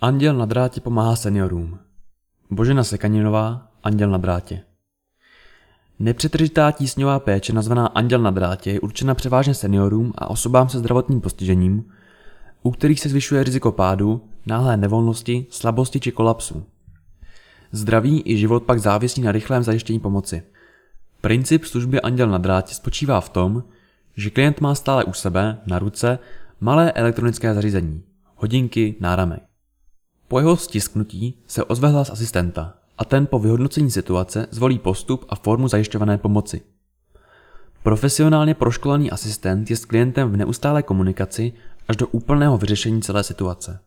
Anděl na drátě pomáhá seniorům. Božena Sekaninová, Anděl na drátě. Nepřetržitá tísňová péče nazvaná Anděl na drátě je určena převážně seniorům a osobám se zdravotním postižením, u kterých se zvyšuje riziko pádu, náhlé nevolnosti, slabosti či kolapsu. Zdraví i život pak závisí na rychlém zajištění pomoci. Princip služby Anděl na drátě spočívá v tom, že klient má stále u sebe, na ruce, malé elektronické zařízení, hodinky, náramek. Po jeho stisknutí se ozve hlas asistenta a ten po vyhodnocení situace zvolí postup a formu zajišťované pomoci. Profesionálně proškolený asistent je s klientem v neustálé komunikaci až do úplného vyřešení celé situace.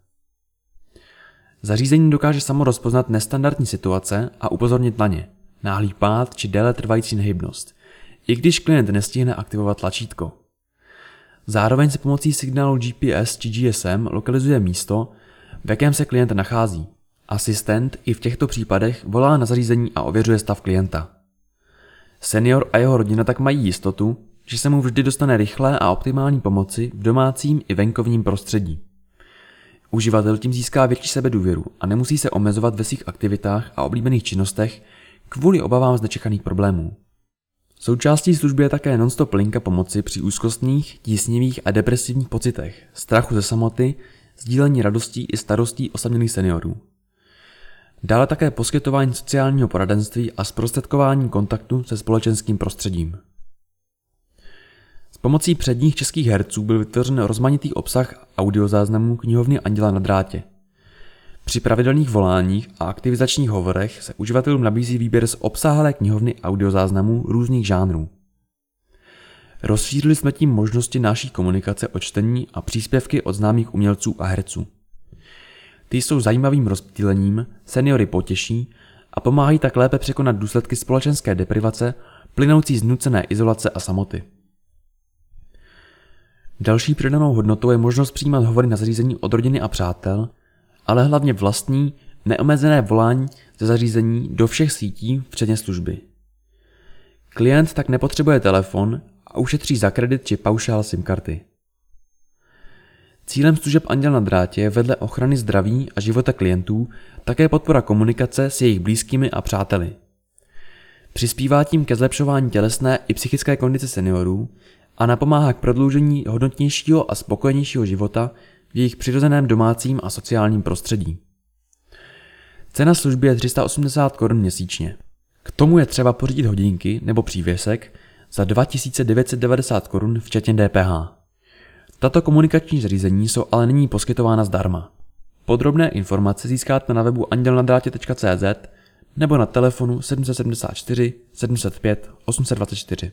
Zařízení dokáže samo rozpoznat nestandardní situace a upozornit na ně, náhlý pád či déle trvající nehybnost, i když klient nestihne aktivovat tlačítko. Zároveň se pomocí signálu GPS či GSM lokalizuje místo, v jakém se klient nachází. Asistent i v těchto případech volá na zařízení a ověřuje stav klienta. Senior a jeho rodina tak mají jistotu, že se mu vždy dostane rychlé a optimální pomoci v domácím i venkovním prostředí. Uživatel tím získá větší sebedůvěru a nemusí se omezovat ve svých aktivitách a oblíbených činnostech kvůli obavám z nečekaných problémů. Součástí služby je také non-stop linka pomoci při úzkostných, tísnivých a depresivních pocitech, strachu ze samoty, sdílení radostí i starostí osamělých seniorů. Dále také poskytování sociálního poradenství a zprostředkování kontaktu se společenským prostředím. S pomocí předních českých herců byl vytvořen rozmanitý obsah audiozáznamů knihovny Anděla na drátě. Při pravidelných voláních a aktivizačních hovorech se uživatelům nabízí výběr z obsáhlé knihovny audiozáznamů různých žánrů. Rozšířili jsme tím možnosti naší komunikace o čtení a příspěvky od známých umělců a herců. Ty jsou zajímavým rozptýlením, seniory potěší a pomáhají tak lépe překonat důsledky společenské deprivace plynoucí z nucené izolace a samoty. Další přidanou hodnotou je možnost přijímat hovory na zařízení od rodiny a přátel, ale hlavně vlastní, neomezené volání ze zařízení do všech sítí, včetně služby. Klient tak nepotřebuje telefon a ušetří za kredit či paušál SIM karty. Cílem služeb Anděl na drátě je vedle ochrany zdraví a života klientů také podpora komunikace s jejich blízkými a přáteli. Přispívá tím ke zlepšování tělesné i psychické kondice seniorů a napomáhá k prodloužení hodnotnějšího a spokojenějšího života v jejich přirozeném domácím a sociálním prostředí. Cena služby je 380 korun měsíčně. K tomu je třeba pořídit hodinky nebo přívěsek za 2990 korun včetně DPH. Tato komunikační zařízení jsou ale nyní poskytována zdarma. Podrobné informace získáte na webu andělnadrátě.cz nebo na telefonu 774 705 824.